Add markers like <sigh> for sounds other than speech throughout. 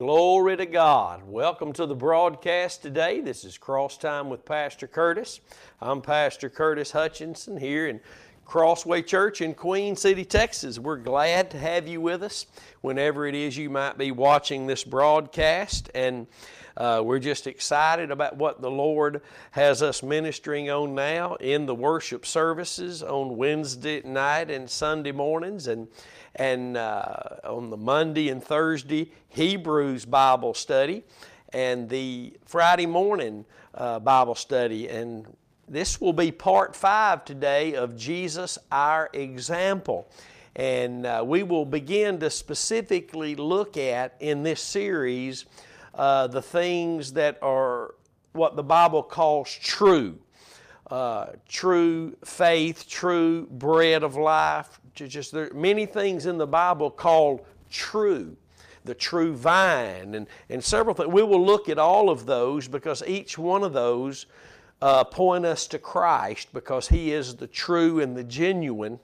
Glory to God. Welcome to the broadcast today. This is Cross Time with Pastor Curtis. I'm Pastor Curtis Hutchinson here in Crossway Church in Queen City, Texas. We're glad to have you with us whenever it is you might be watching this broadcast. And uh, we're just excited about what the Lord has us ministering on now in the worship services on Wednesday night and Sunday mornings. And and uh, on the Monday and Thursday Hebrews Bible study, and the Friday morning uh, Bible study. And this will be part five today of Jesus, our example. And uh, we will begin to specifically look at in this series uh, the things that are what the Bible calls true. Uh, true faith, true bread of life, just there are many things in the Bible called true, the true vine, and, and several things. We will look at all of those because each one of those uh, point us to Christ because He is the true and the genuine.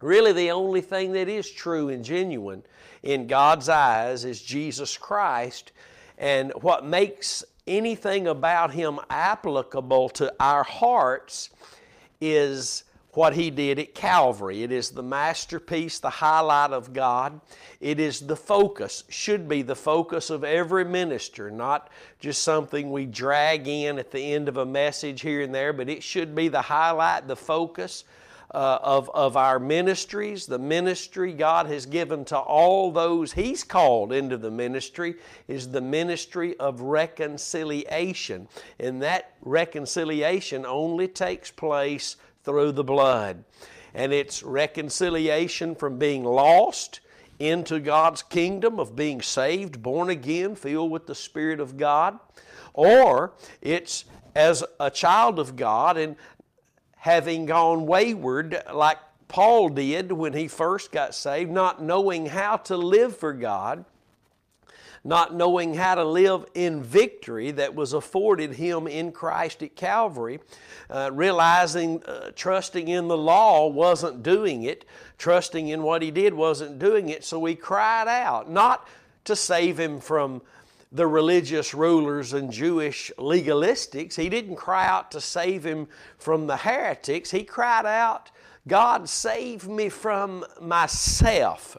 Really, the only thing that is true and genuine in God's eyes is Jesus Christ. And what makes anything about Him applicable to our hearts is what he did at Calvary. It is the masterpiece, the highlight of God. It is the focus, should be the focus of every minister, not just something we drag in at the end of a message here and there, but it should be the highlight, the focus. Uh, of, of our ministries, the ministry God has given to all those He's called into the ministry is the ministry of reconciliation. And that reconciliation only takes place through the blood. And it's reconciliation from being lost into God's kingdom of being saved, born again, filled with the Spirit of God, or it's as a child of God and having gone wayward like Paul did when he first got saved, not knowing how to live for God not knowing how to live in victory that was afforded him in Christ at Calvary, uh, realizing uh, trusting in the law wasn't doing it, trusting in what he did wasn't doing it, so he cried out, not to save him from the religious rulers and Jewish legalistics. He didn't cry out to save him from the heretics. He cried out, God, save me from myself.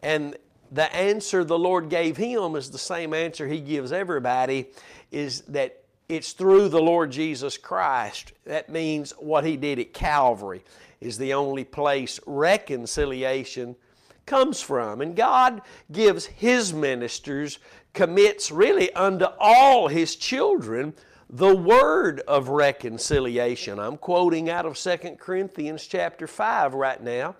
And the answer the Lord gave him is the same answer He gives everybody is that it's through the Lord Jesus Christ. That means what He did at Calvary is the only place reconciliation comes from. And God gives His ministers, commits really unto all His children the word of reconciliation. I'm quoting out of 2 Corinthians chapter 5 right now.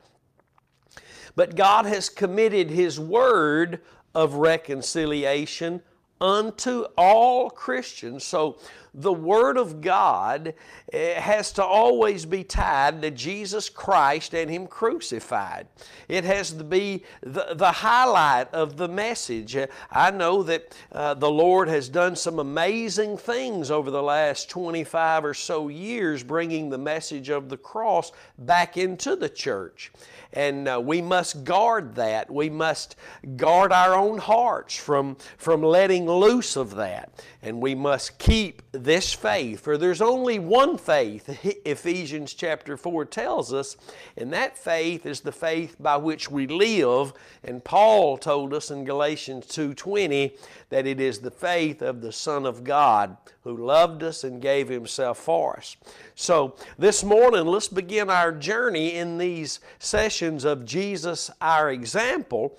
But God has committed His word of reconciliation unto all Christians. So the Word of God eh, has to always be tied to Jesus Christ and Him crucified. It has to be the, the highlight of the message. Eh, I know that uh, the Lord has done some amazing things over the last 25 or so years, bringing the message of the cross back into the church. And uh, we must guard that. We must guard our own hearts from, from letting loose of that. And we must keep this faith, for there's only one faith, <laughs> Ephesians chapter 4 tells us, and that faith is the faith by which we live. And Paul told us in Galatians 2:20 that it is the faith of the Son of God who loved us and gave himself for us. So, this morning, let's begin our journey in these sessions of Jesus, our example,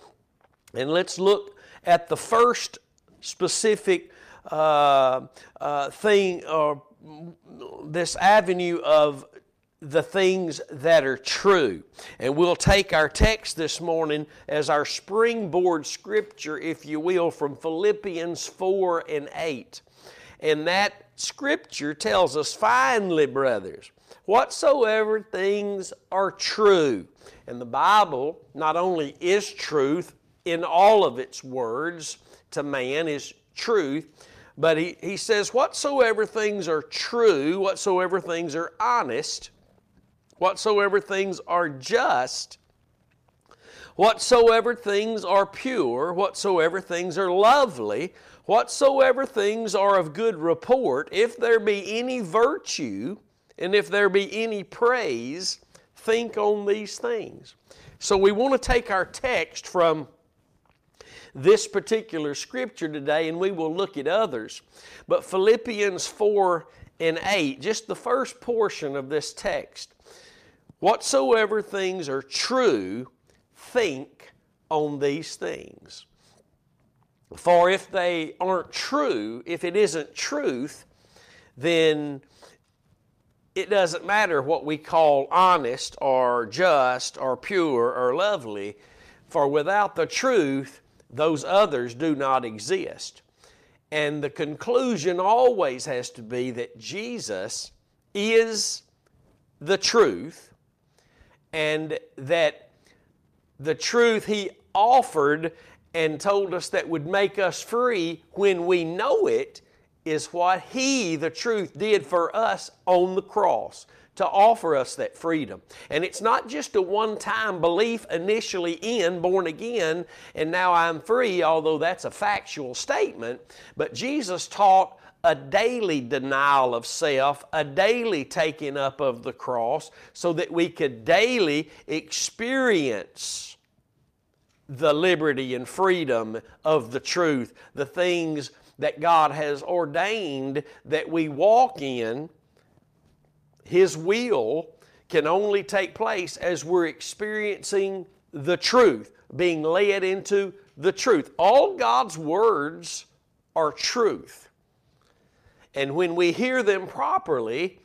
and let's look at the first specific uh, uh, thing or this avenue of the things that are true. And we'll take our text this morning as our springboard scripture, if you will, from Philippians 4 and 8. And that scripture tells us, finally, brothers, whatsoever things are true. And the Bible not only is truth in all of its words to man, is truth, but he, he says, whatsoever things are true, whatsoever things are honest, whatsoever things are just, whatsoever things are pure, whatsoever things are lovely, whatsoever things are of good report, if there be any virtue, and if there be any praise, think on these things. So we want to take our text from this particular scripture today and we will look at others. But Philippians 4 and 8, just the first portion of this text, whatsoever things are true, think on these things. For if they aren't true, if it isn't truth, then it doesn't matter what we call honest or just or pure or lovely, for without the truth, those others do not exist. And the conclusion always has to be that Jesus is the truth and that the truth He offered and told us that would make us free when we know it is what He, the truth, did for us on the cross to offer us that freedom. And it's not just a one time belief initially in, born again, and now I'm free, although that's a factual statement, but Jesus taught a daily denial of self, a daily taking up of the cross, so that we could daily experience the liberty and freedom of the truth, the things that God has ordained that we walk in. His will can only take place as we're experiencing the truth, being led into the truth. All God's words are truth. And when we hear them properly,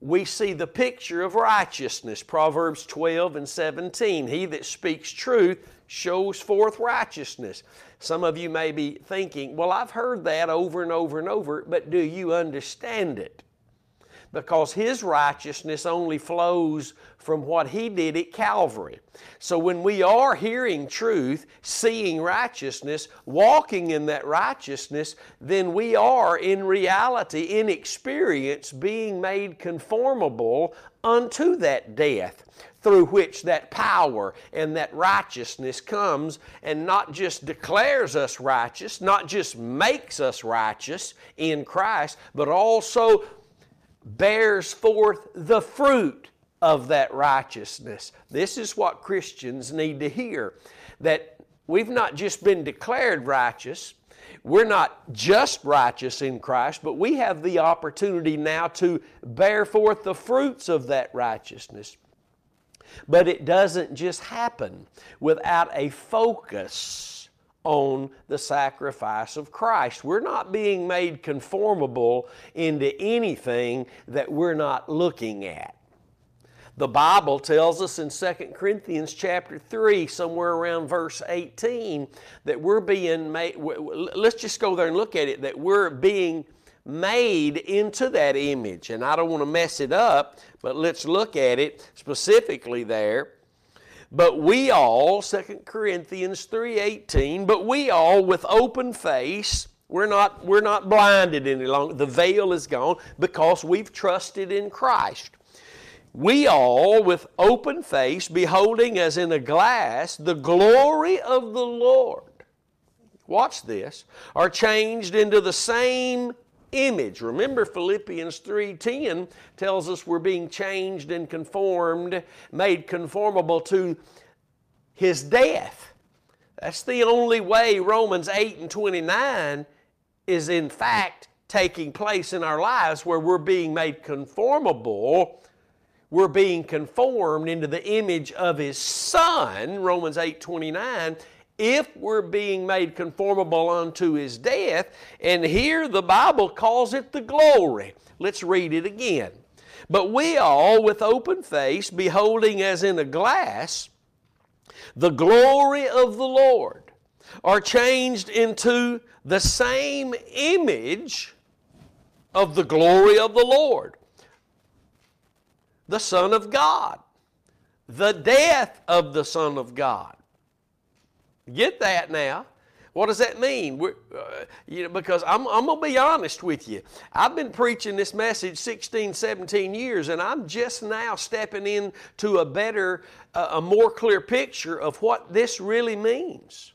we see the picture of righteousness. Proverbs 12 and 17. He that speaks truth shows forth righteousness. Some of you may be thinking, well, I've heard that over and over and over, but do you understand it? Because His righteousness only flows from what He did at Calvary. So when we are hearing truth, seeing righteousness, walking in that righteousness, then we are in reality, in experience, being made conformable unto that death through which that power and that righteousness comes and not just declares us righteous, not just makes us righteous in Christ, but also bears forth the fruit of that righteousness. This is what Christians need to hear that we've not just been declared righteous, we're not just righteous in Christ, but we have the opportunity now to bear forth the fruits of that righteousness. But it doesn't just happen without a focus on the sacrifice of Christ. We're not being made conformable into anything that we're not looking at. The Bible tells us in 2 Corinthians chapter 3, somewhere around verse 18, that we're being made, let's just go there and look at it, that we're being made into that image. And I don't want to mess it up, but let's look at it specifically there. But we all, 2 Corinthians 3:18, but we all with open face, we're not, we're not blinded any longer. The veil is gone because we've trusted in Christ we all, with open face, beholding as in a glass the glory of the Lord, watch this, are changed into the same image. Remember Philippians 3:10 tells us we're being changed and conformed, made conformable to his death. That's the only way Romans 8 and 29 is in fact taking place in our lives where we're being made conformable we're being conformed into the image of His Son, Romans 8 29, if we're being made conformable unto His death. And here the Bible calls it the glory. Let's read it again. But we all, with open face, beholding as in a glass the glory of the Lord, are changed into the same image of the glory of the Lord the Son of God, the death of the Son of God. Get that now. What does that mean? Uh, you know, because I'm, I'm going to be honest with you. I've been preaching this message 16, 17 years, and I'm just now stepping into a better, uh, a more clear picture of what this really means.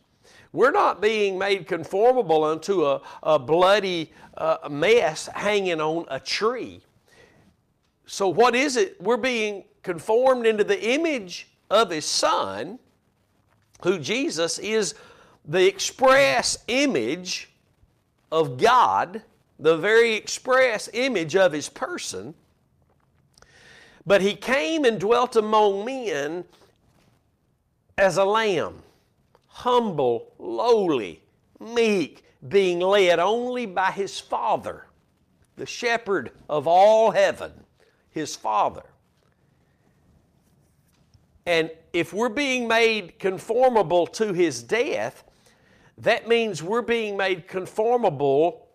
We're not being made conformable unto a, a bloody uh, mess hanging on a tree. So, what is it? We're being conformed into the image of His Son, who Jesus is the express image of God, the very express image of His person. But He came and dwelt among men as a lamb, humble, lowly, meek, being led only by His Father, the shepherd of all heaven, His Father. And if we're being made conformable to His death, that means we're being made conformable,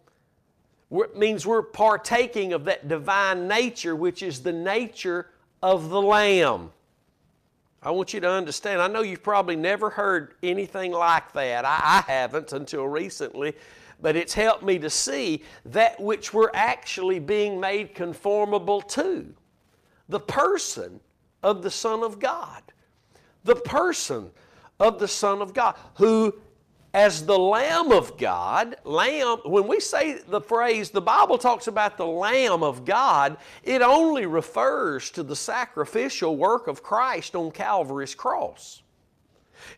it means we're partaking of that divine nature, which is the nature of the Lamb. I want you to understand. I know you've probably never heard anything like that. I, I, haven't until recently, but it's helped me to see that which we're actually being made conformable to the person of the Son of God. The person of the Son of God, who as the Lamb of God, Lamb, when we say the phrase, the Bible talks about the Lamb of God, it only refers to the sacrificial work of Christ on Calvary's cross.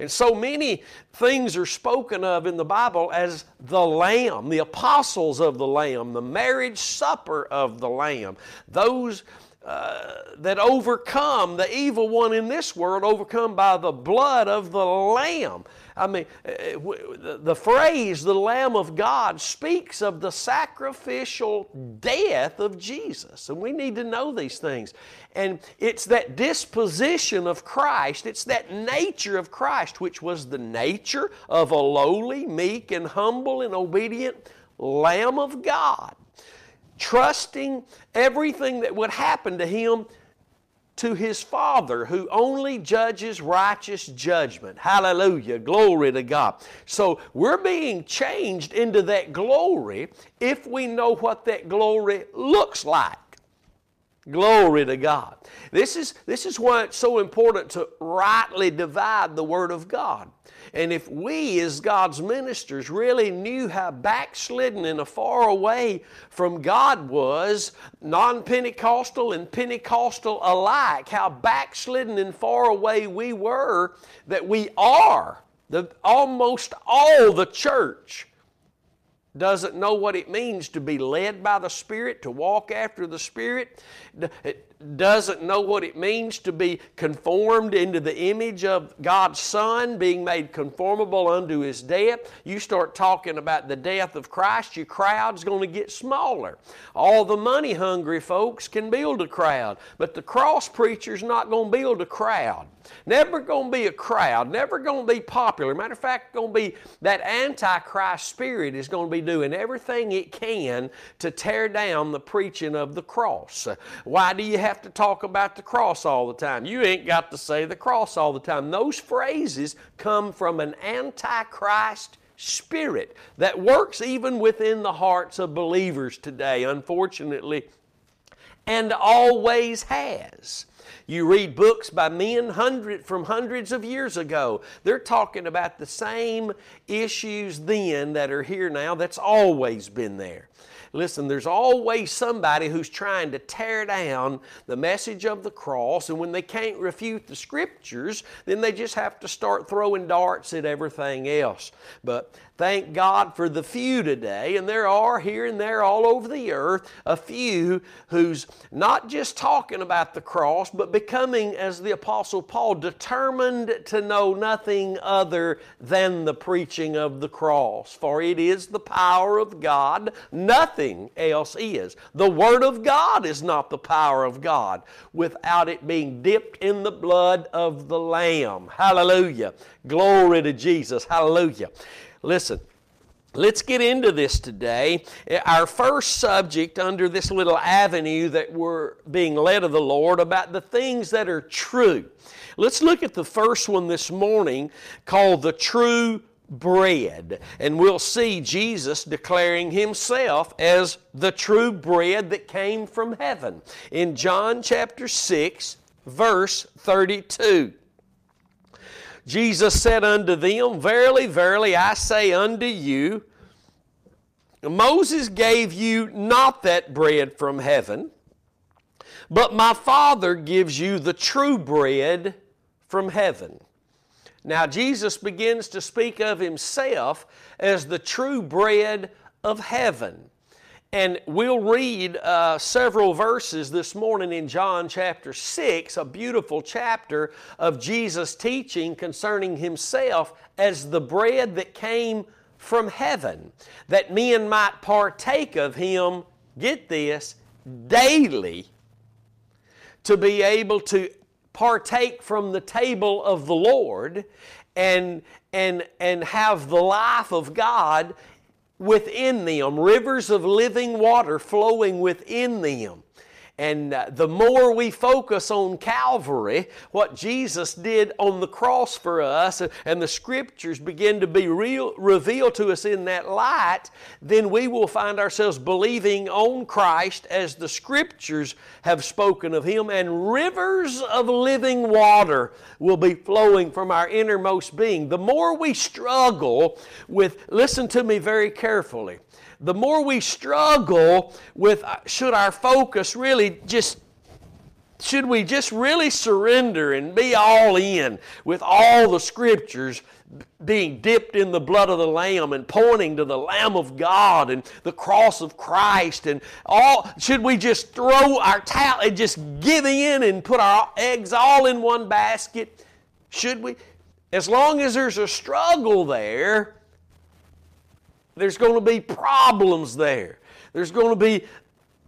And so many things are spoken of in the Bible as the Lamb, the apostles of the Lamb, the marriage supper of the Lamb, those uh, that overcome the evil one in this world, overcome by the blood of the Lamb. I mean, uh, uh, the phrase, the Lamb of God, speaks of the sacrificial death of Jesus. And we need to know these things. And it's that disposition of Christ, it's that nature of Christ, which was the nature of a lowly, meek, and humble and obedient Lamb of God, trusting everything that would happen to him to his Father who only judges righteous judgment. Hallelujah. Glory to God. So we're being changed into that glory if we know what that glory looks like. Glory to God. This is, this is why it's so important to rightly divide the Word of God. And if we, as God's ministers, really knew how backslidden and far away from God was, non Pentecostal and Pentecostal alike, how backslidden and far away we were, that we are, the, almost all the church doesn't know what it means to be led by the Spirit, to walk after the Spirit, doesn't know what it means to be conformed into the image of God's Son, being made conformable unto His death. You start talking about the death of Christ, your crowd's going to get smaller. All the money hungry folks can build a crowd, but the cross preacher's not going to build a crowd. Never going to be a crowd, never going to be popular. Matter of fact, going to be that antichrist spirit is going to be doing everything it can to tear down the preaching of the cross. Why do you have to talk about the cross all the time? You ain't got to say the cross all the time. Those phrases come from an antichrist spirit that works even within the hearts of believers today, unfortunately, and always has. You read books by men hundred, from hundreds of years ago. They're talking about the same issues then that are here now that's always been there. Listen, there's always somebody who's trying to tear down the message of the cross, and when they can't refute the scriptures, then they just have to start throwing darts at everything else. But Thank God for the few today, and there are here and there all over the earth a few who's not just talking about the cross, but becoming, as the Apostle Paul, determined to know nothing other than the preaching of the cross. For it is the power of God, nothing else is. The Word of God is not the power of God without it being dipped in the blood of the Lamb. Hallelujah. Glory to Jesus. Hallelujah. Listen, Let's get into this today. Eh, our first subject under this little avenue that we're being led of the Lord about the things that are true. Let's look at the first one this morning called the true bread. And we'll see Jesus declaring himself as the true bread that came from heaven. In John chapter 6, verse 32. Jesus said unto them, Verily, verily, I say unto you, Moses gave you not that bread from heaven, but my Father gives you the true bread from heaven. Now, Jesus begins to speak of himself as the true bread of heaven. And we'll read uh, several verses this morning in John chapter 6, a beautiful chapter of Jesus teaching concerning himself as the bread that came from heaven, that men might partake of him, get this, daily, to be able to partake from the table of the Lord and, and, and have the life of God within them, rivers of living water flowing within them. And uh, the more we focus on Calvary, what Jesus did on the cross for us, and the scriptures begin to be real, revealed to us in that light, then we will find ourselves believing on Christ as the scriptures have spoken of Him, and rivers of living water will be flowing from our innermost being. The more we struggle with, listen to me very carefully, the more we struggle with uh, should our focus really just should we just really surrender and be all in with all the scriptures being dipped in the blood of the lamb and pointing to the lamb of god and the cross of christ and all should we just throw our towel and just give in and put our eggs all in one basket? Should we? As long as there's a struggle there there's going to be problems there. There's going to be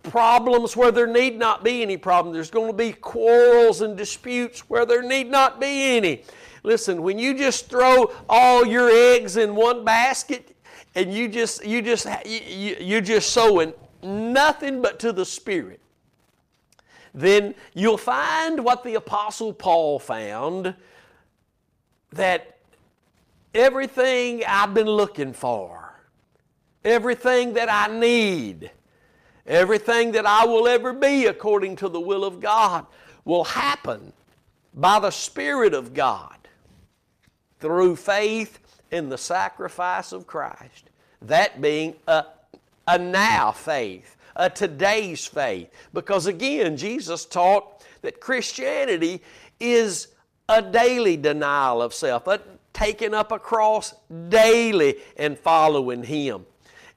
problems where there need not be any problem. There's going to be quarrels and disputes where there need not be any. Listen, when you just throw all your eggs in one basket and you just you just you, you're just sowing nothing but to the spirit, then you'll find what the apostle Paul found that everything I've been looking for everything that I need, everything that I will ever be according to the will of God will happen by the Spirit of God through faith in the sacrifice of Christ. That being a, a now faith, a today's faith. Because again, Jesus taught that Christianity is a daily denial of self, a taking up a cross daily and following Him.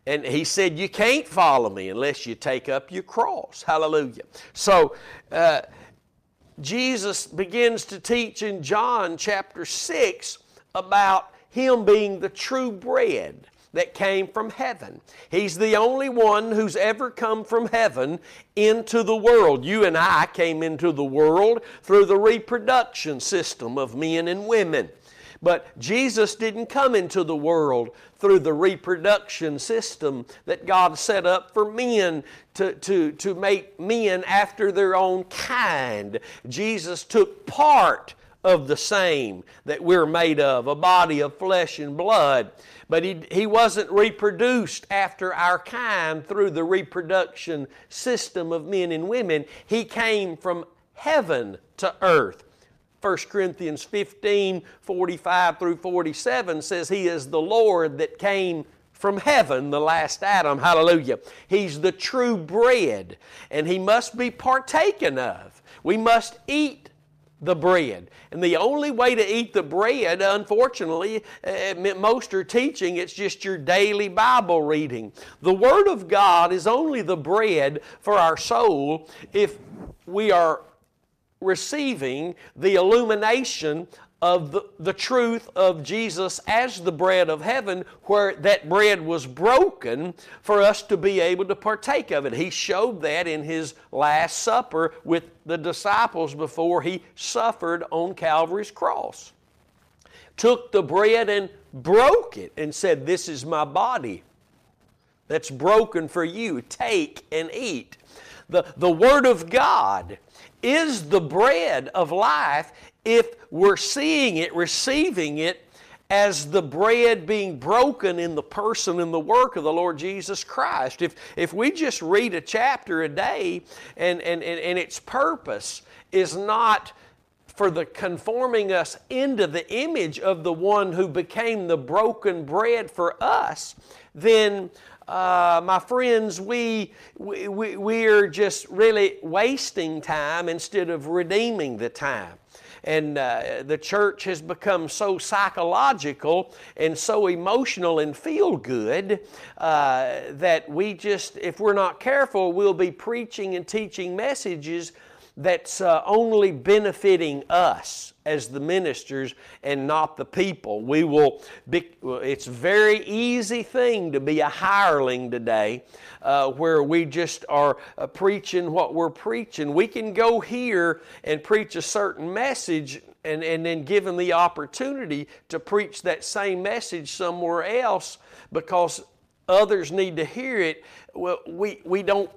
And he said, You can't follow me unless you take up your cross. Hallelujah. So, uh, Jesus begins to teach in John chapter 6 about Him being the true bread that came from heaven. He's the only one who's ever come from heaven into the world. You and I came into the world through the reproduction system of men and women. But Jesus didn't come into the world through the reproduction system that God set up for men to, to, to make men after their own kind. Jesus took part of the same that we're made of, a body of flesh and blood. But he, he wasn't reproduced after our kind through the reproduction system of men and women. He came from heaven to earth. 1 Corinthians 15 45 through 47 says, He is the Lord that came from heaven, the last Adam. Hallelujah. He's the true bread, and He must be partaken of. We must eat the bread. And the only way to eat the bread, unfortunately, uh, most are teaching it's just your daily Bible reading. The Word of God is only the bread for our soul if we are receiving the illumination of the, the truth of Jesus as the bread of heaven, where that bread was broken for us to be able to partake of it. He showed that in His Last Supper with the disciples before He suffered on Calvary's cross. Took the bread and broke it and said, This is my body that's broken for you. Take and eat. The, the Word of God is the bread of life if we're seeing it, receiving it, as the bread being broken in the person and the work of the Lord Jesus Christ. If, if we just read a chapter a day and, and, and, and its purpose is not for the conforming us into the image of the one who became the broken bread for us, then uh, my friends, we, we, we are just really wasting time instead of redeeming the time. And uh, the church has become so psychological and so emotional and feel good uh, that we just, if we're not careful, we'll be preaching and teaching messages that's uh, only benefiting us as the ministers and not the people. We will be, it's a very easy thing to be a hireling today uh, where we just are uh, preaching what we're preaching. We can go here and preach a certain message and, and then give them the opportunity to preach that same message somewhere else because others need to hear it. Well, we, we don't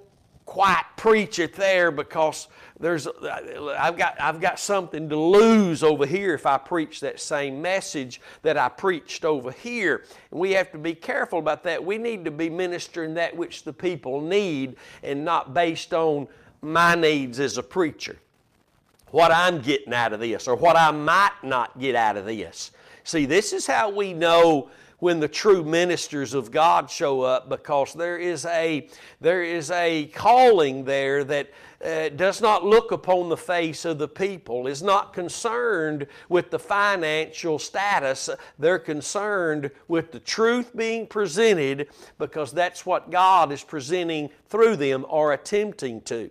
quite preach it there because there's I've got I've got something to lose over here if I preach that same message that I preached over here. And we have to be careful about that. We need to be ministering that which the people need and not based on my needs as a preacher. What I'm getting out of this or what I might not get out of this. See, this is how we know when the true ministers of God show up because there is a, there is a calling there that uh, does not look upon the face of the people, is not concerned with the financial status. They're concerned with the truth being presented because that's what God is presenting through them or attempting to.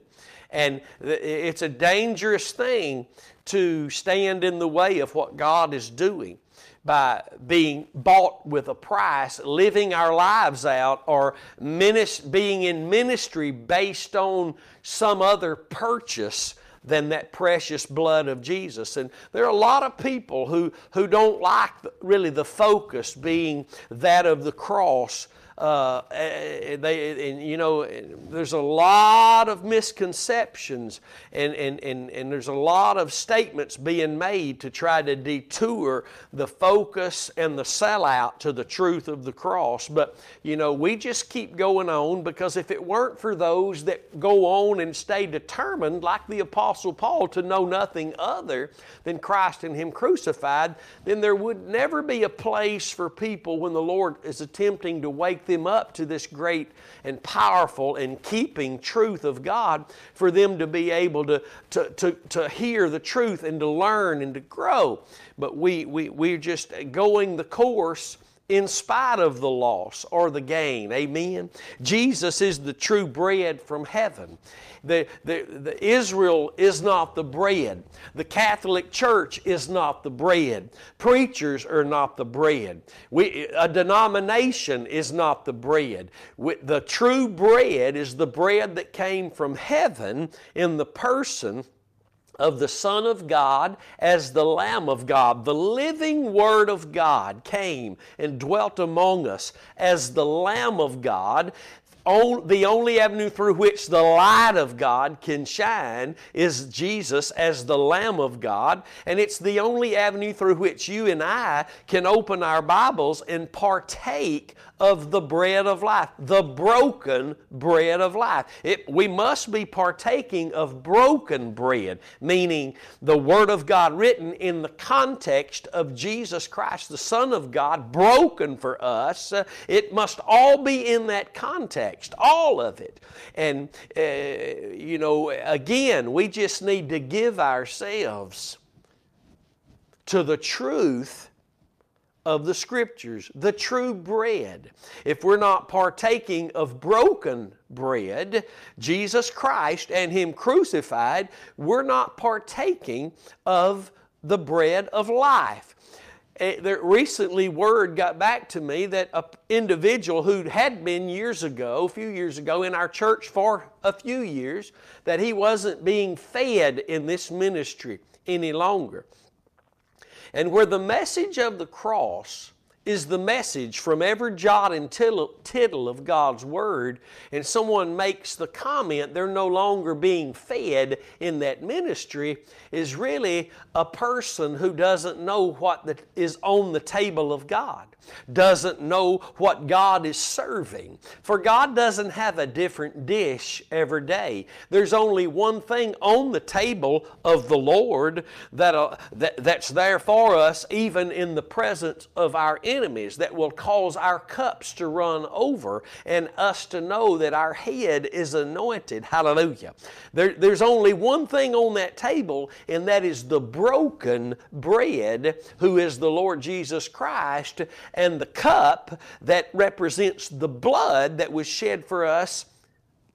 And it's a dangerous thing to stand in the way of what God is doing by being bought with a price, living our lives out, or being in ministry based on some other purchase than that precious blood of Jesus. And there are a lot of people who, who don't like really the focus being that of the cross uh, eh, they, and, you know, there's a lot of misconceptions and, and, and, and there's a lot of statements being made to try to detour the focus and the sellout to the truth of the cross. But, you know, we just keep going on because if it weren't for those that go on and stay determined, like the Apostle Paul, to know nothing other than Christ and Him crucified, then there would never be a place for people when the Lord is attempting to wake them up to this great and powerful and keeping truth of God for them to be able to, to, to, to hear the truth and to learn and to grow. But we, we, we're just going the course in spite of the loss or the gain. Amen. Jesus is the true bread from heaven. The, the, the, Israel is not the bread. The Catholic Church is not the bread. Preachers are not the bread. We, a denomination is not the bread. We, the true bread is the bread that came from heaven in the person of the Son of God as the Lamb of God. The living Word of God came and dwelt among us as the Lamb of God the only avenue through which the light of God can shine is Jesus as the Lamb of God, and it's the only avenue through which you and I can open our Bibles and partake of the bread of life, the broken bread of life. It, we must be partaking of broken bread, meaning the Word of God written in the context of Jesus Christ, the Son of God, broken for us. It must all be in that context, all of it. And, uh, you know, again, we just need to give ourselves to the truth of the Scriptures, the true bread. If we're not partaking of broken bread, Jesus Christ and Him crucified, we're not partaking of the bread of life. Eh, recently, word got back to me that an individual who had been years ago, a few years ago, in our church for a few years, that he wasn't being fed in this ministry any longer. And where the message of the cross is the message from every jot and tittle of God's Word, and someone makes the comment they're no longer being fed in that ministry, is really a person who doesn't know what is on the table of God, doesn't know what God is serving. For God doesn't have a different dish every day. There's only one thing on the table of the Lord that, uh, that that's there for us, even in the presence of our enemies that will cause our cups to run over and us to know that our head is anointed. Hallelujah. There, there's only one thing on that table, and that is the broken bread, who is the Lord Jesus Christ, and the cup that represents the blood that was shed for us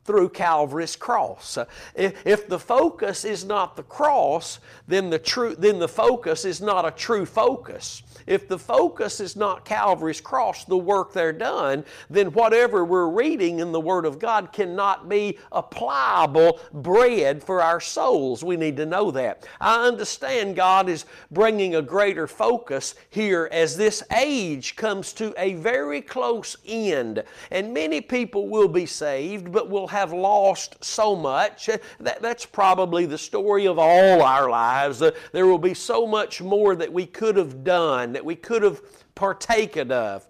through Calvary's cross. Uh, if the focus is not the cross, then the, true, then the focus is not a true focus. If the focus is not Calvary's cross, the work there done, then whatever we're reading in the Word of God cannot be a pliable bread for our souls. We need to know that. I understand God is bringing a greater focus here as this age comes to a very close end. And many people will be saved, but will have lost so much. Eh, that, that's probably the story of all our lives. Eh, there will be so much more that we could have done that we could have partaken of.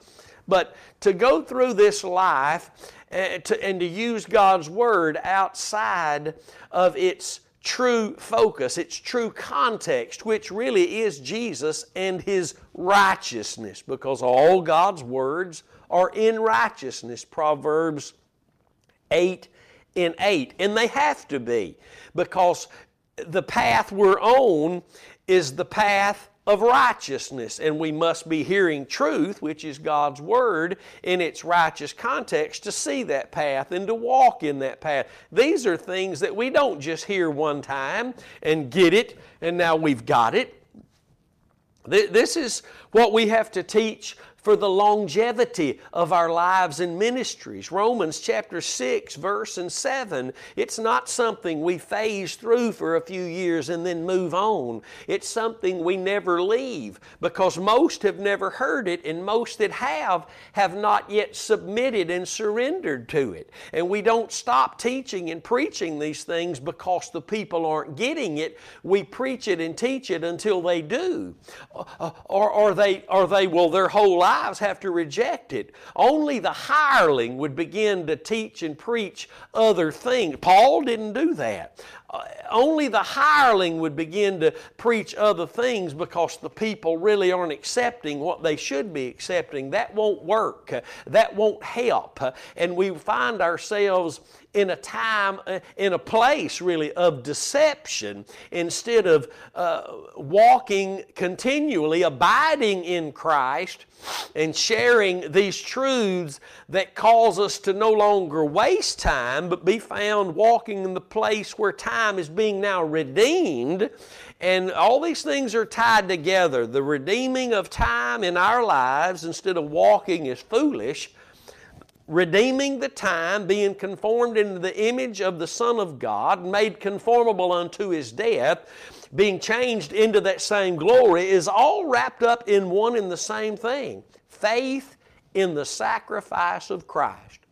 But to go through this life and to, and to use God's Word outside of its true focus, its true context, which really is Jesus and His righteousness, because all God's words are in righteousness. Proverbs 8 and 8. And they have to be, because the path we're on is the path of righteousness, and we must be hearing truth, which is God's Word, in its righteous context to see that path and to walk in that path. These are things that we don't just hear one time and get it, and now we've got it. This is what we have to teach for the longevity of our lives and ministries. Romans chapter 6, verse and 7. It's not something we phase through for a few years and then move on. It's something we never leave because most have never heard it and most that have have not yet submitted and surrendered to it. And we don't stop teaching and preaching these things because the people aren't getting it. We preach it and teach it until they do. Uh, or, or, they, or they will their whole life have to reject it. Only the hireling would begin to teach and preach other things. Paul didn't do that. Uh, only the hireling would begin to preach other things because the people really aren't accepting what they should be accepting. That won't work. That won't help. And we find ourselves in a time, uh, in a place really of deception instead of uh, walking continually, abiding in Christ and sharing these truths that cause us to no longer waste time but be found walking in the place where time is being now redeemed. And all these things are tied together. The redeeming of time in our lives instead of walking is foolish redeeming the time, being conformed into the image of the Son of God, made conformable unto his death, being changed into that same glory, is all wrapped up in one and the same thing faith in the sacrifice of Christ.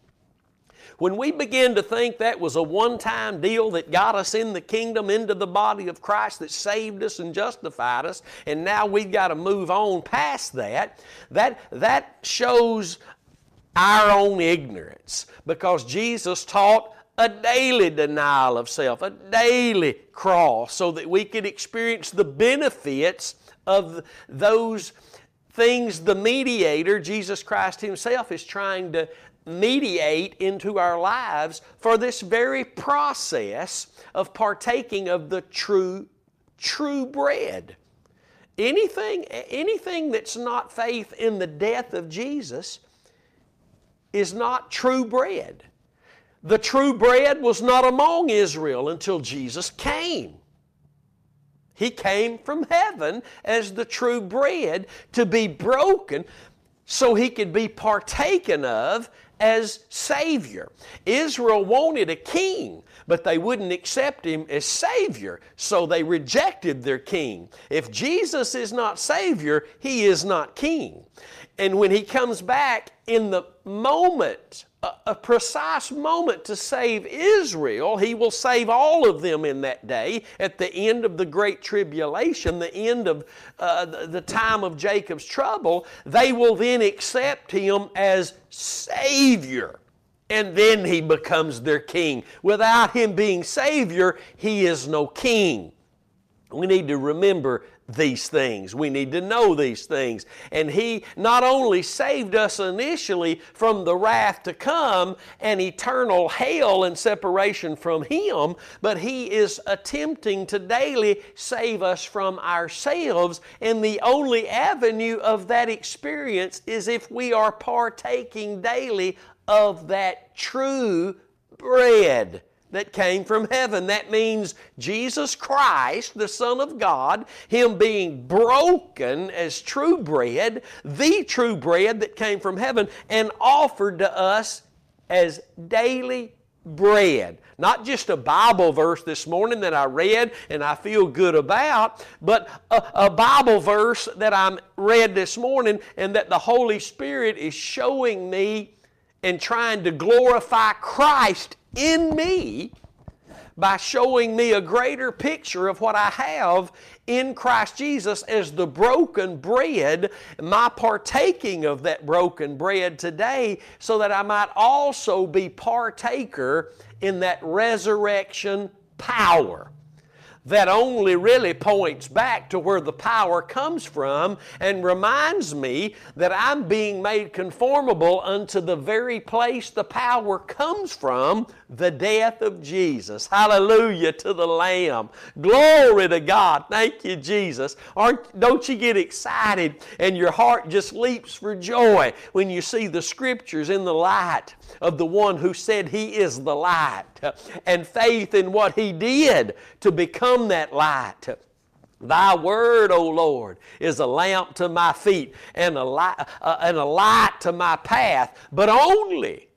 When we begin to think that was a one time deal that got us in the kingdom, into the body of Christ, that saved us and justified us, and now we've got to move on past that, that, that shows our own ignorance. Because Jesus taught a daily denial of self, a daily cross, so that we could experience the benefits of those things the mediator, Jesus Christ Himself, is trying to mediate into our lives for this very process of partaking of the true, true bread. Anything, anything that's not faith in the death of Jesus is not true bread. The true bread was not among Israel until Jesus came. He came from heaven as the true bread to be broken so he could be partaken of as Savior. Israel wanted a king, but they wouldn't accept him as Savior, so they rejected their king. If Jesus is not Savior, he is not king. And when he comes back in the moment, a, precise moment to save Israel, he will save all of them in that day at the end of the great tribulation, the end of uh, the time of Jacob's trouble. They will then accept him as Savior. And then he becomes their king. Without him being Savior, he is no king. We need to remember these things. We need to know these things. And He not only saved us initially from the wrath to come and eternal hell and separation from Him, but He is attempting to daily save us from ourselves. And the only avenue of that experience is if we are partaking daily of that true bread that came from heaven. That means Jesus Christ, the Son of God, Him being broken as true bread, the true bread that came from heaven, and offered to us as daily bread. Not just a Bible verse this morning that I read and I feel good about, but a, a, Bible verse that I read this morning and that the Holy Spirit is showing me and trying to glorify Christ in me by showing me a greater picture of what I have in Christ Jesus as the broken bread, my partaking of that broken bread today, so that I might also be partaker in that resurrection power that only really points back to where the power comes from and reminds me that I'm being made conformable unto the very place the power comes from the death of Jesus. Hallelujah to the Lamb. Glory to God. Thank you, Jesus. Aren't, don't you get excited and your heart just leaps for joy when you see the scriptures in the light of the one who said He is the light and faith in what He did to become that light. Thy word, O Lord, is a lamp to my feet and a, light, uh, and a light to my path, but only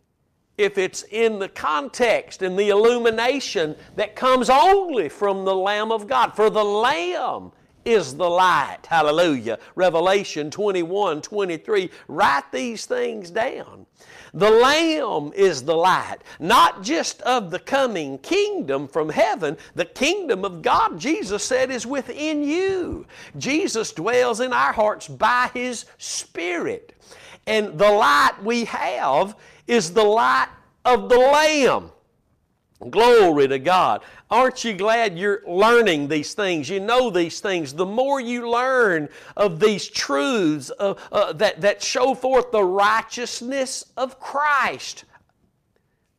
if it's in the context and the illumination that comes only from the Lamb of God. For the Lamb is the light. Hallelujah. Revelation 21 23. Write these things down. The Lamb is the light, not just of the coming kingdom from heaven. The kingdom of God, Jesus said, is within you. Jesus dwells in our hearts by His Spirit. And the light we have is the light of the Lamb. Glory to God. Aren't you glad you're learning these things? You know these things. The more you learn of these truths uh, uh, that, that show forth the righteousness of Christ,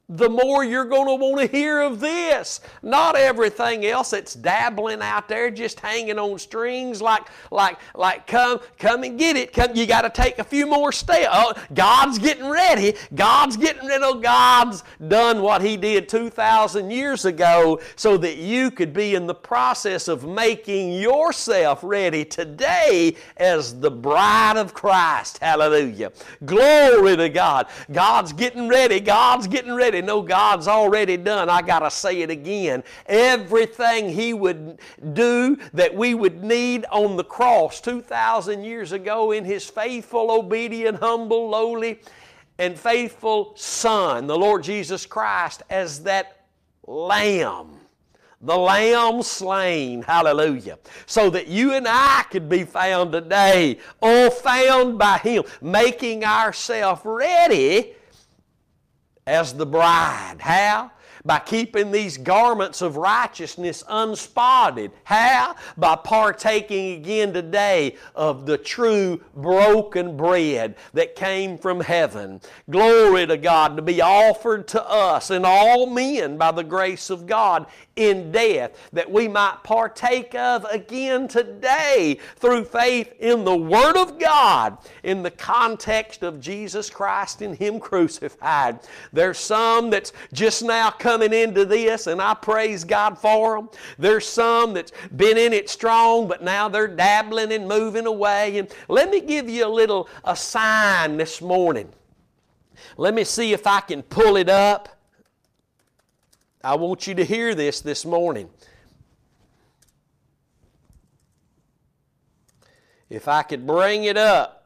the more you're going to want to hear of this. Not everything else that's dabbling out there, just hanging on strings, like, like, like come, come and get it. Come, you got to take a few more steps. Oh, God's getting ready. God's getting ready. Oh, God's done what He did 2,000 years ago so that you could be in the process of making yourself ready today as the bride of Christ. Hallelujah. Glory to God. God's getting ready. God's getting ready already know God's already done. I got to say it again. Everything He would do that we would need on the cross 2,000 years ago in His faithful, obedient, humble, lowly, and faithful Son, the Lord Jesus Christ, as that Lamb the Lamb slain, hallelujah, so that you and I could be found today, all found by Him, making ourselves ready as the bride. How? By keeping these garments of righteousness unspotted. How? By partaking again today of the true broken bread that came from heaven. Glory to God to be offered to us and all men by the grace of God in death that we might partake of again today through faith in the Word of God in the context of Jesus Christ and Him crucified. There's some that's just now coming into this, and I praise God for them. There's some that's been in it strong, but now they're dabbling and moving away. And let me give you a little a sign this morning. Let me see if I can pull it up. I want you to hear this this morning. If I could bring it up.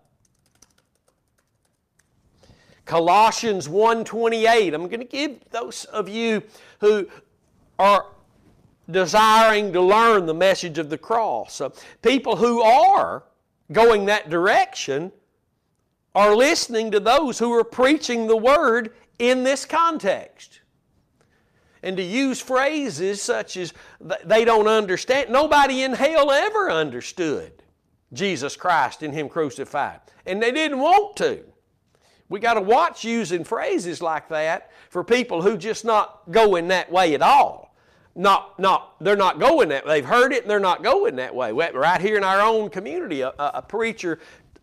Colossians 1:28. I'm going to give those of you who are desiring to learn the message of the cross. So people who are going that direction are listening to those who are preaching the word in this context. And to use phrases such as they don't understand, nobody in hell ever understood Jesus Christ and Him crucified. And they didn't want to. We got to watch using phrases like that for people who just not going that way at all. Not, not, they're not going that. They've heard it and they're not going that way. Right here in our own community, a, a preacher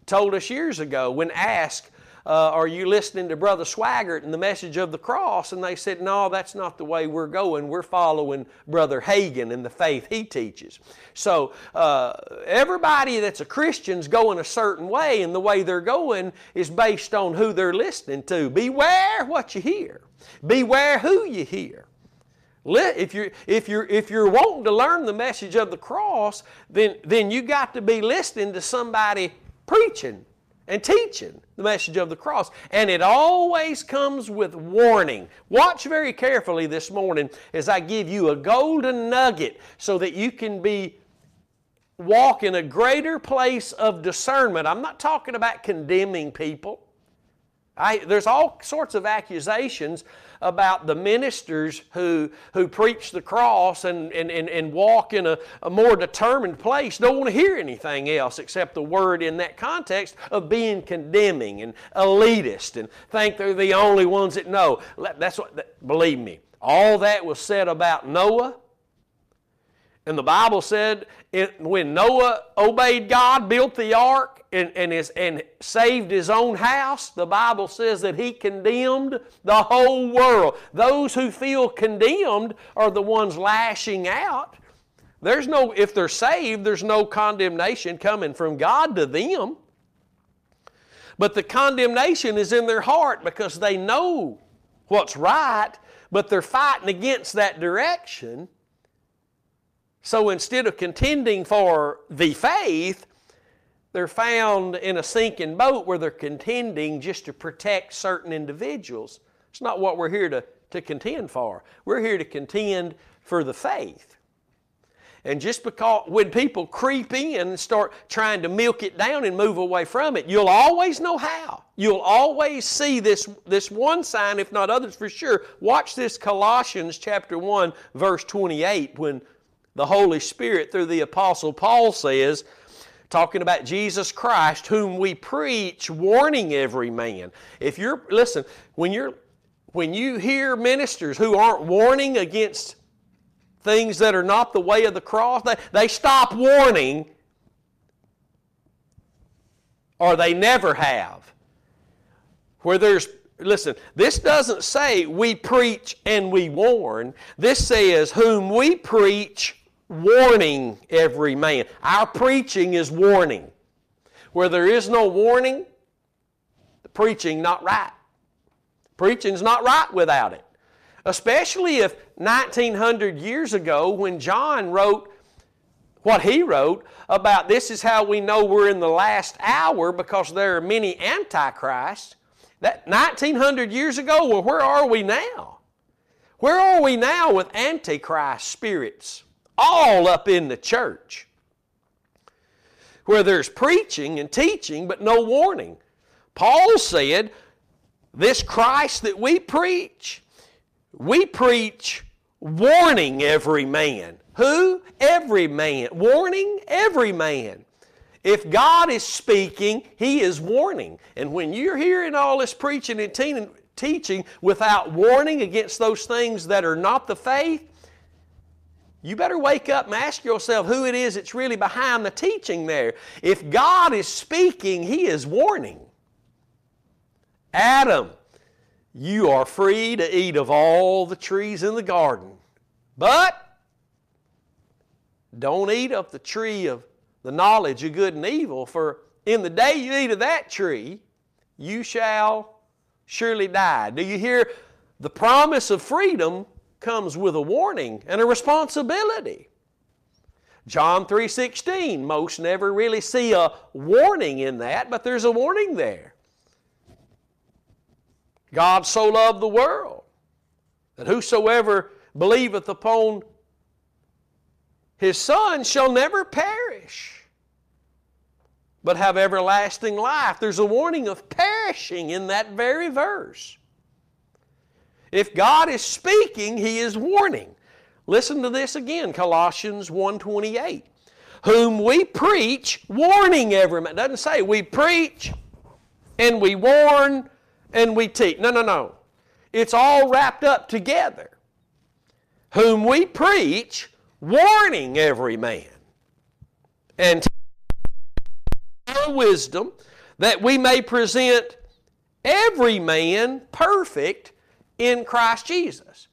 told us years ago when asked, uh, Are you listening to Brother Swaggart and the message of the cross? And they said, No, that's not the way we're going. We're following Brother Hagin and the faith he teaches. So uh, everybody that's a Christian's going a certain way, and the way they're going is based on who they're listening to. Beware what you hear, beware who you hear. If you're, if, you're, if you're wanting to learn the message of the cross, then, then you got to be listening to somebody preaching and teaching the message of the cross. And it always comes with warning. Watch very carefully this morning as I give you a golden nugget so that you can be walk in a greater place of discernment. I'm not talking about condemning people. I, there's all sorts of accusations about the ministers who, who preach the cross and, and, and, and walk in a, a more determined place don't want to hear anything else except the word in that context of being condemning and elitist and think they're the only ones that know. That's what, believe me, all that was said about Noah and the Bible said it, when Noah obeyed God, built the ark, and, and, his, and saved his own house, the Bible says that he condemned the whole world. Those who feel condemned are the ones lashing out. There's no, if they're saved, there's no condemnation coming from God to them. But the condemnation is in their heart because they know what's right, but they're fighting against that direction. So instead of contending for the faith, they're found in a sinking boat where they're contending just to protect certain individuals. It's not what we're here to, to contend for. We're here to contend for the faith. And just because when people creep in and start trying to milk it down and move away from it, you'll always know how. You'll always see this, this one sign, if not others for sure. Watch this Colossians chapter 1, verse 28, when the Holy Spirit through the Apostle Paul says, talking about Jesus Christ, whom we preach, warning every man. If you're, listen, when you're, when you hear ministers who aren't warning against things that are not the way of the cross, they, they stop warning or they never have. Where there's, listen, this doesn't say we preach and we warn. This says, whom we preach, warning every man. Our preaching is warning. Where there is no warning, the preaching not right. Preaching's not right without it. Especially if 1900 years ago when John wrote what he wrote about this is how we know we're in the last hour because there are many antichrists. That 1900 years ago, well, where are we now? Where are we now with antichrist spirits? All up in the church where there's preaching and teaching but no warning. Paul said, This Christ that we preach, we preach warning every man. Who? Every man. Warning every man. If God is speaking, He is warning. And when you're hearing all this preaching and teaching without warning against those things that are not the faith, you better wake up and ask yourself who it is that's really behind the teaching there. If God is speaking, He is warning. Adam, you are free to eat of all the trees in the garden, but don't eat of the tree of the knowledge of good and evil, for in the day you eat of that tree, you shall surely die. Do you hear the promise of freedom comes with a warning and a responsibility. John 3:16, most never really see a warning in that, but there's a warning there. God so loved the world that whosoever believeth upon his Son shall never perish, but have everlasting life. There's a warning of perishing in that very verse. If God is speaking, He is warning. Listen to this again, Colossians 1.28. Whom we preach, warning every man. Doesn't say we preach and we warn and we teach. No, no, no. It's all wrapped up together. Whom we preach, warning every man and our wisdom that we may present every man perfect in Christ Jesus.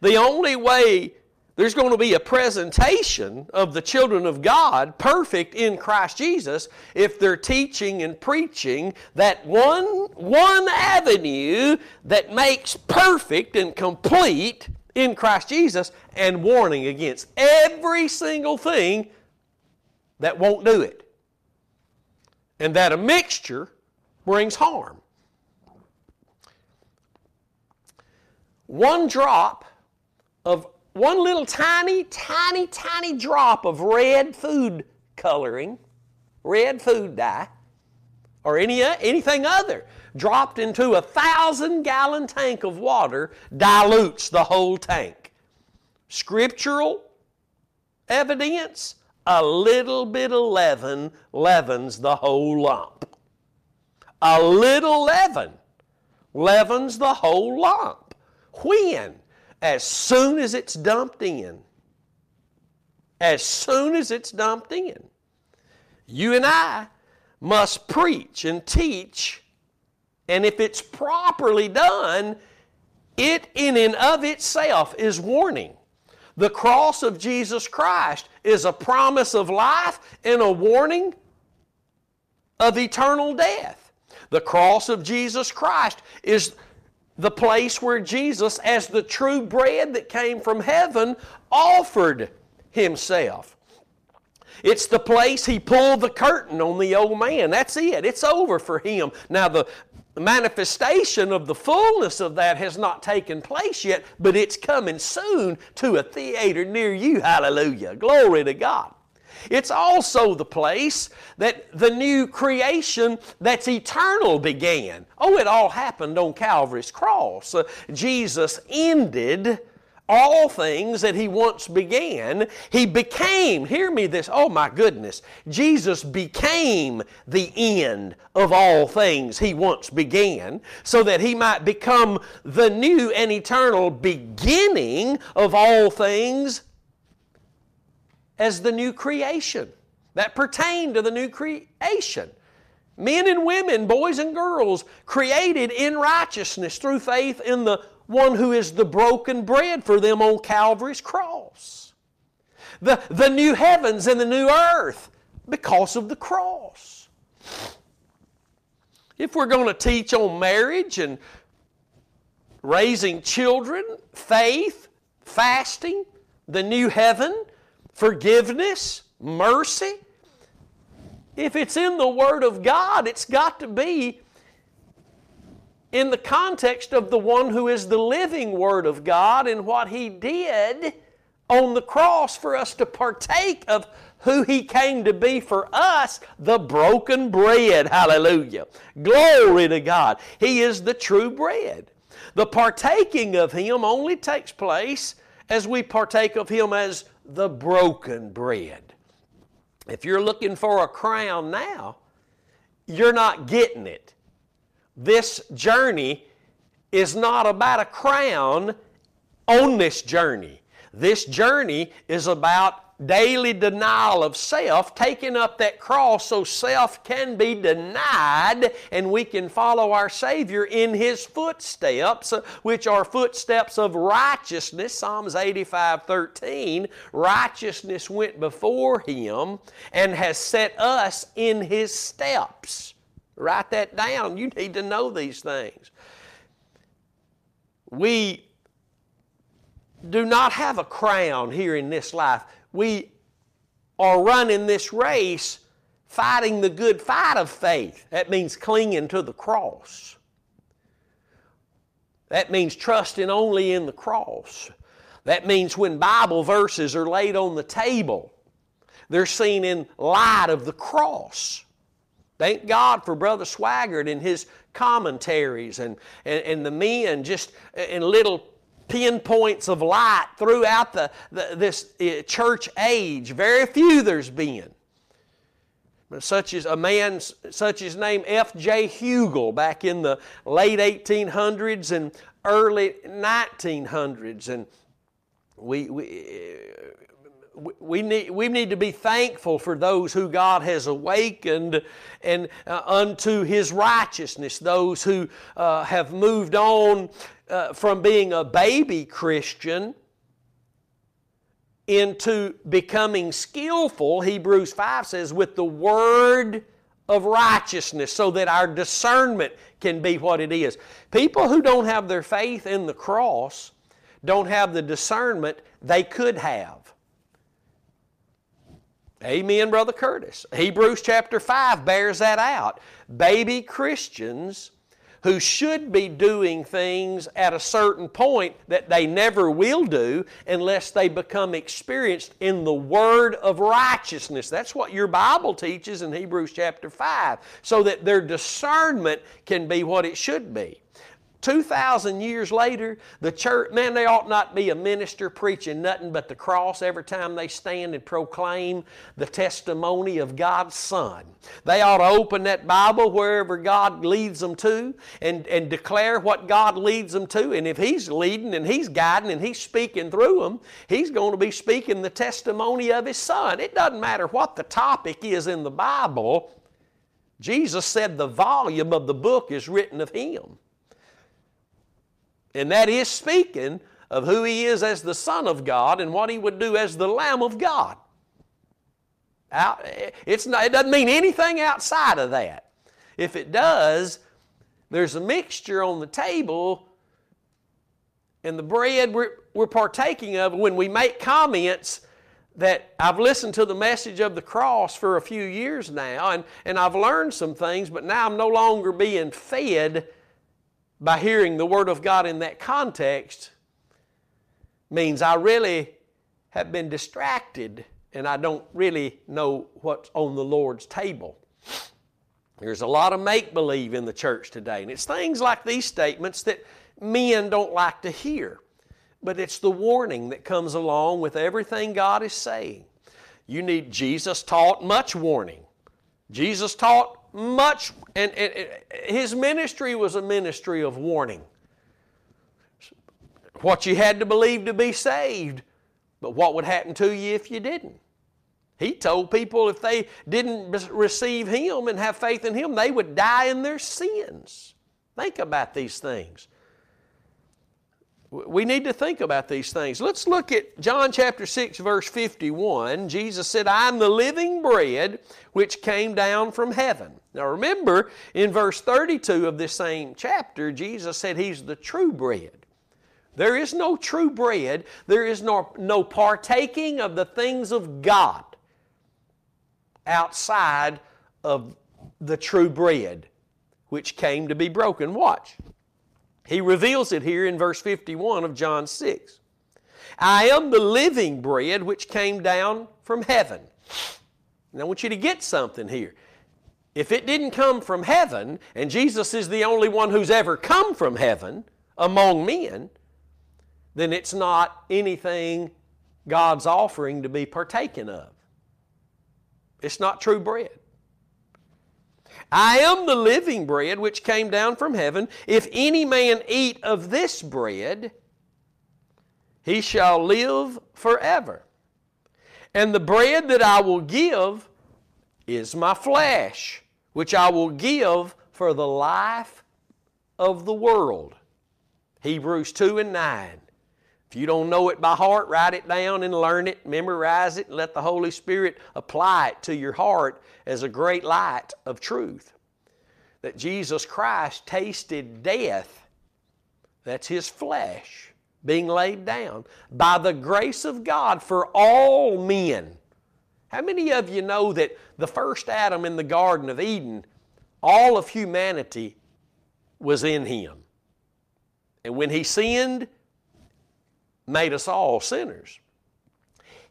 The only way there's going to be a presentation of the children of God perfect in Christ Jesus if they're teaching and preaching that one, one avenue that makes perfect and complete in Christ Jesus and warning against every single thing that won't do it. And that a mixture brings harm. One drop of one little tiny, tiny, tiny drop of red food coloring, red food dye, or any, anything other dropped into a thousand gallon tank of water dilutes the whole tank. Scriptural evidence, a little bit of leaven leavens the whole lump. A little leaven leavens the whole lump. When? As soon as it's dumped in. As soon as it's dumped in. You and I must preach and teach and if it's properly done, it in and of itself is warning. The cross of Jesus Christ is a promise of life and a warning of eternal death. The cross of Jesus Christ is the place where Jesus, as the true bread that came from heaven, offered himself. It's the place he pulled the curtain on the old man. That's it. It's over for him. Now, the manifestation of the fullness of that has not taken place yet, but it's coming soon to a theater near you. Hallelujah. Glory to God. It's also the place that the new creation that's eternal began. Oh, it all happened on Calvary's cross. Uh, Jesus ended all things that he once began, he became, hear me this, oh my goodness, Jesus became the end of all things he once began, so that he might become the new and eternal beginning of all things as the new creation that pertain to the new creation. Men and women, boys and girls, created in righteousness through faith in the one who is the broken bread for them on Calvary's cross. The, the new heavens and the new earth because of the cross. If we're going to teach on marriage and raising children, faith, fasting, the new heaven, forgiveness, mercy, if it's in the Word of God, it's got to be in the context of the one who is the living Word of God and what He did on the cross for us to partake of who He came to be for us, the broken bread. Hallelujah. Glory to God. He is the true bread. The partaking of Him only takes place as we partake of Him as the broken bread. If you're looking for a crown now, you're not getting it this journey is not about a crown on this journey. This journey is about daily denial of self, taking up that cross so self can be denied and we can follow our Savior in His footsteps, which are footsteps of righteousness. Psalms 85 13. Righteousness went before Him and has set us in His steps. Write that down. You need to know these things. We do not have a crown here in this life. We are running this race fighting the good fight of faith. That means clinging to the cross. That means trusting only in the cross. That means when Bible verses are laid on the table, they're seen in light of the cross. Thank God for Brother Swaggart and his commentaries and, and, and the men just in little pinpoints of light throughout the, the, this uh, church age. Very few there's been. Such as a man, such as name F.J. Huegel back in the late 1800s and early 1900s. And we, we, we need, we need to be thankful for those who God has awakened and uh, unto His righteousness, those who uh, have moved on uh, from being a baby Christian into becoming skillful, Hebrews 5 says, with the word of righteousness, so that our discernment can be what it is. People who don't have their faith in the cross don't have the discernment they could have. Amen, Brother Curtis. Hebrews chapter 5 bears that out. Baby Christians who should be doing things at a certain point that they never will do unless they become experienced in the word of righteousness. That's what your Bible teaches in Hebrews chapter 5, so that their discernment can be what it should be. 2,000 years later, the church, man, they ought not be a minister preaching nothing but the cross every time they stand and proclaim the testimony of God's Son. They ought to open that Bible wherever God leads them to and, and declare what God leads them to. And if He's leading and He's guiding and He's speaking through them, He's going to be speaking the testimony of His Son. It doesn't matter what the topic is in the Bible. Jesus said the volume of the book is written of Him. And that is speaking of who He is as the Son of God and what He would do as the Lamb of God. Out, it's not, it doesn't mean anything outside of that. If it does, there's a mixture on the table, and the bread we're, we're partaking of, when we make comments, that I've listened to the message of the cross for a few years now, and, and I've learned some things, but now I'm no longer being fed by hearing the Word of God in that context means I really have been distracted and I don't really know what's on the Lord's table. There's a lot of make believe in the church today, and it's things like these statements that men don't like to hear. But it's the warning that comes along with everything God is saying. You need, Jesus taught much warning. Jesus taught much, and, his ministry was a ministry of warning. What you had to believe to be saved, but what would happen to you if you didn't? He told people if they didn't receive Him and have faith in Him, they would die in their sins. Think about these things. We need to think about these things. Let's look at John chapter 6, verse 51. Jesus said, I am the living bread which came down from heaven. Now remember, in verse 32 of this same chapter, Jesus said He's the true bread. There is no true bread, there is no, no partaking of the things of God outside of the true bread which came to be broken. Watch. He reveals it here in verse 51 of John 6. I am the living bread which came down from heaven. And I want you to get something here. If it didn't come from heaven, and Jesus is the only one who's ever come from heaven among men, then it's not anything God's offering to be partaken of. It's not true bread. I am the living bread which came down from heaven. If any man eat of this bread, he shall live forever. And the bread that I will give is my flesh, which I will give for the life of the world. Hebrews 2 and 9. If you don't know it by heart, write it down and learn it, memorize it, and let the Holy Spirit apply it to your heart as a great light of truth. That Jesus Christ tasted death, that's His flesh being laid down, by the grace of God for all men. How many of you know that the first Adam in the Garden of Eden, all of humanity was in him? And when he sinned, made us all sinners.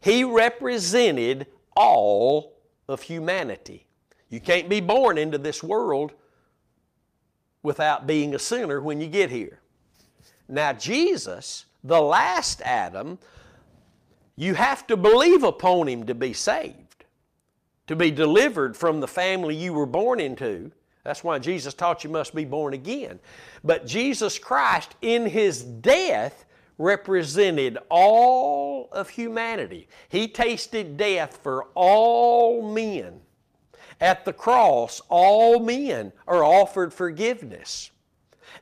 He represented all of humanity. You can't be born into this world without being a sinner when you get here. Now, Jesus, the last Adam, you have to believe upon him to be saved, to be delivered from the family you were born into. That's why Jesus taught you must be born again. But Jesus Christ, in his death, represented all of humanity. He tasted death for all men. At the cross, all men are offered forgiveness.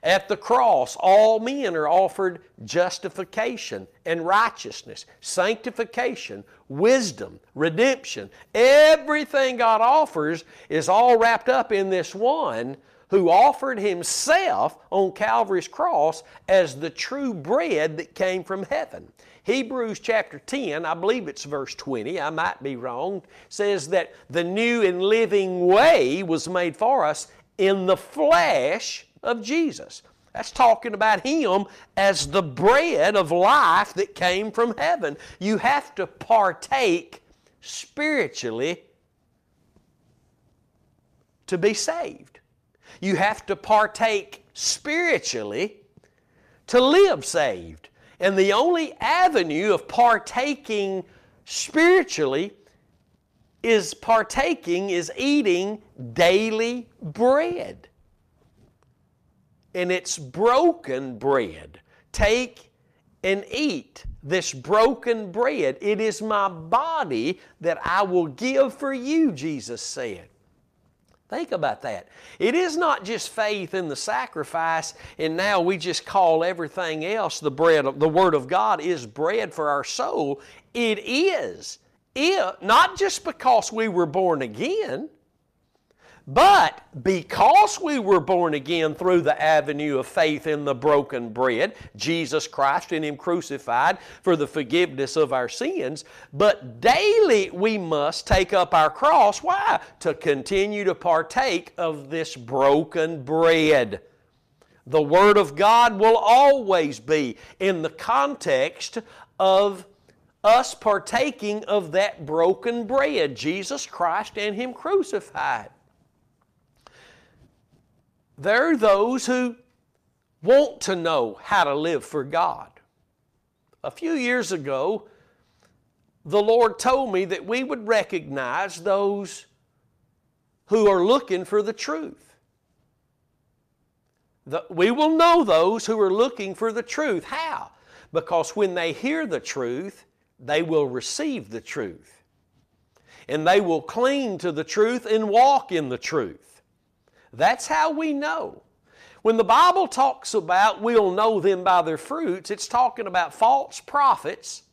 At the cross, all men are offered justification and righteousness, sanctification, wisdom, redemption. Everything God offers is all wrapped up in this one who offered himself on Calvary's cross as the true bread that came from heaven. Hebrews chapter 10, I believe it's verse 20, I might be wrong, says that the new and living way was made for us in the flesh of Jesus. That's talking about Him as the bread of life that came from heaven. You have to partake spiritually to be saved. You have to partake spiritually to live saved. And the only avenue of partaking spiritually is partaking, is eating daily bread. And it's broken bread. Take and eat this broken bread. It is my body that I will give for you, Jesus said. Think about that. It is not just faith in the sacrifice, and now we just call everything else the bread. Of, the Word of God is bread for our soul. It is. It, not just because we were born again, but because we were born again through the avenue of faith in the broken bread, Jesus Christ and Him crucified for the forgiveness of our sins, but daily we must take up our cross. Why? To continue to partake of this broken bread. The Word of God will always be in the context of us partaking of that broken bread, Jesus Christ and Him crucified. There are those who want to know how to live for God. A few years ago, the Lord told me that we would recognize those who are looking for the truth. We will know those who are looking for the truth. How? Because when they hear the truth, they will receive the truth. And they will cling to the truth and walk in the truth. That's how we know. When the Bible talks about we'll know them by their fruits, it's talking about false prophets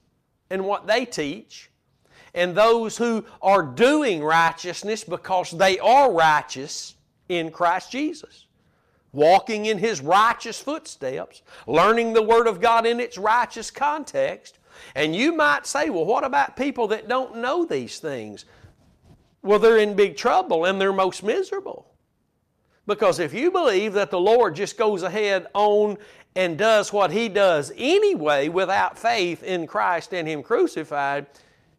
and what they teach, and those who are doing righteousness because they are righteous in Christ Jesus. Walking in His righteous footsteps, learning the Word of God in its righteous context. And you might say, well, what about people that don't know these things? Well, they're in big trouble and they're most miserable. Because if you believe that the Lord just goes ahead on and does what He does anyway without faith in Christ and Him crucified,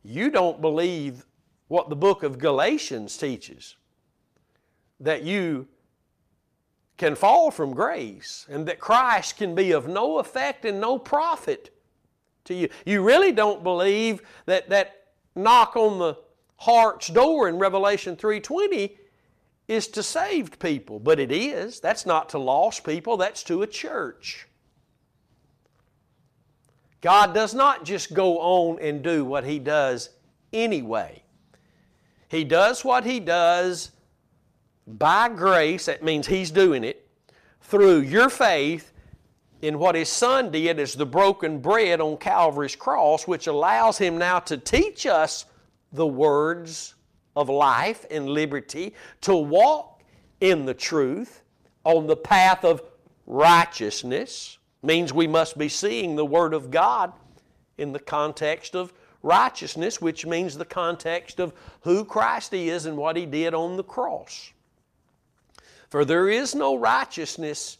you don't believe what the book of Galatians teaches. That you can fall from grace and that Christ can be of no effect and no profit to you. You really don't believe that that knock on the heart's door in Revelation 3:20 is to saved people, but it is. That's not to lost people, that's to a church. God does not just go on and do what He does anyway. He does what He does by grace, that means He's doing it, through your faith in what His Son did as the broken bread on Calvary's cross, which allows Him now to teach us the words of life and liberty, to walk in the truth on the path of righteousness means we must be seeing the Word of God in the context of righteousness, which means the context of who Christ is and what He did on the cross. For there is no righteousness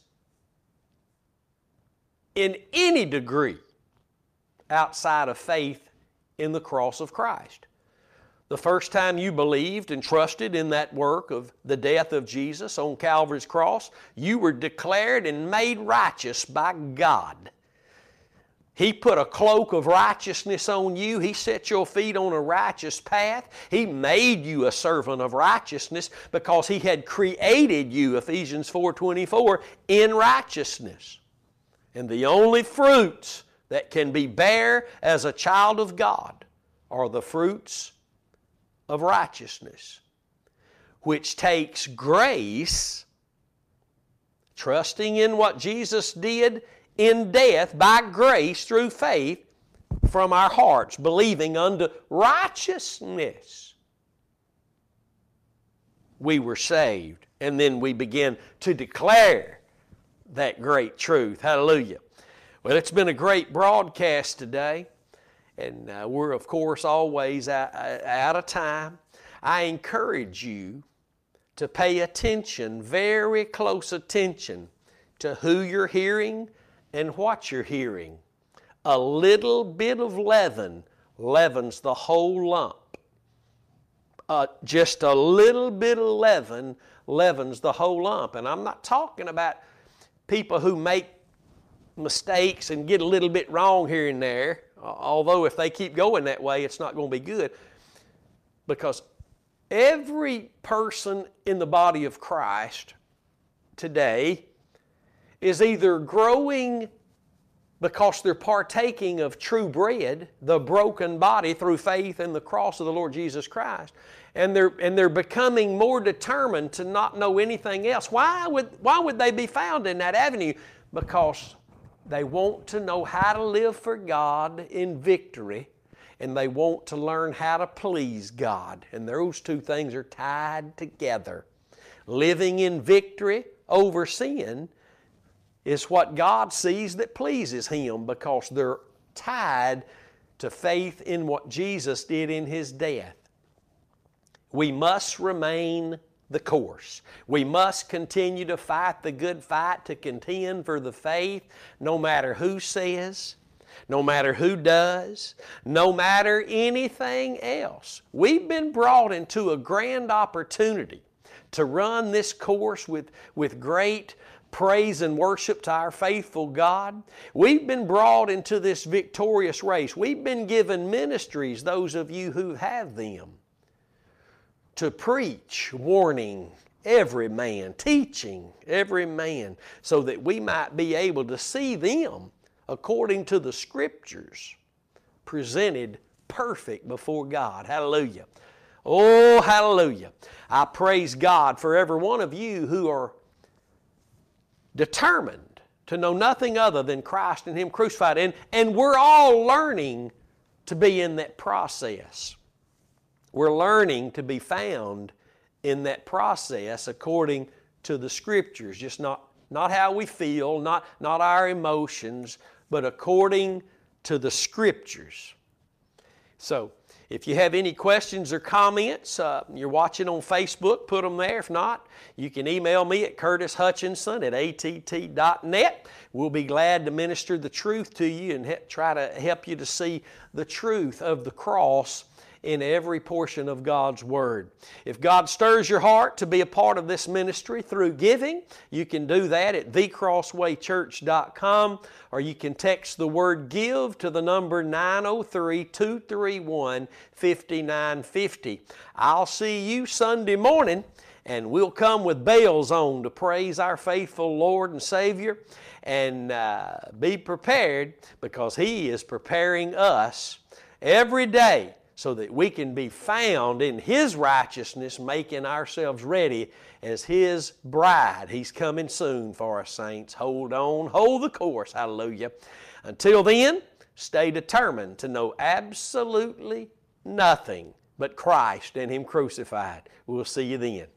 in any degree outside of faith in the cross of Christ. The first time you believed and trusted in that work of the death of Jesus on Calvary's cross, you were declared and made righteous by God. He put a cloak of righteousness on you. He set your feet on a righteous path. He made you a servant of righteousness because he had created you, Ephesians 4:24, in righteousness. And the only fruits that can be bare as a child of God are the fruits of righteousness, which takes grace, trusting in what Jesus did in death by grace through faith from our hearts, believing unto righteousness. We were saved, and then we begin to declare that great truth. Hallelujah. Well, it's been a great broadcast today, and uh, we're, of course, always out, out of time. I encourage you to pay attention, very close attention, to who you're hearing and what you're hearing. A little bit of leaven leavens the whole lump. Uh, just a little bit of leaven leavens the whole lump. And I'm not talking about people who make mistakes and get a little bit wrong here and there, although if they keep going that way, it's not going to be good. Because every person in the body of Christ today is either growing because they're partaking of true bread, the broken body through faith in the cross of the Lord Jesus Christ, and they're, and they're becoming more determined to not know anything else. Why would, why would they be found in that avenue? Because they want to know how to live for God in victory, and they want to learn how to please God. And those two things are tied together. Living in victory over sin is what God sees that pleases Him because they're tied to faith in what Jesus did in His death. We must remain the course. We must continue to fight the good fight, to contend for the faith, no matter who says, no matter who does, no matter anything else. We've been brought into a grand opportunity to run this course with, with great praise and worship to our faithful God. We've been brought into this victorious race. We've been given ministries, those of you who have them, to preach, warning every man, teaching every man, so that we might be able to see them according to the Scriptures presented perfect before God. Hallelujah. Oh, hallelujah. I praise God for every one of you who are determined to know nothing other than Christ and Him crucified. And, and we're all learning to be in that process. We're learning to be found in that process according to the Scriptures, just not, not how we feel, not, not our emotions, but according to the Scriptures. So, if you have any questions or comments, uh, you're watching on Facebook, put them there. If not, you can email me at curtishutchinson at att.net. We'll be glad to minister the truth to you and he- try to help you to see the truth of the cross in every portion of God's Word. If God stirs your heart to be a part of this ministry through giving, you can do that at thecrosswaychurch.com or you can text the word give to the number 903 231 5950. I'll see you Sunday morning and we'll come with bells on to praise our faithful Lord and Savior and uh, be prepared because He is preparing us every day so that we can be found in His righteousness, making ourselves ready as His bride. He's coming soon for us, saints. Hold on, hold the course. Hallelujah. Until then, stay determined to know absolutely nothing but Christ and Him crucified. We'll see you then.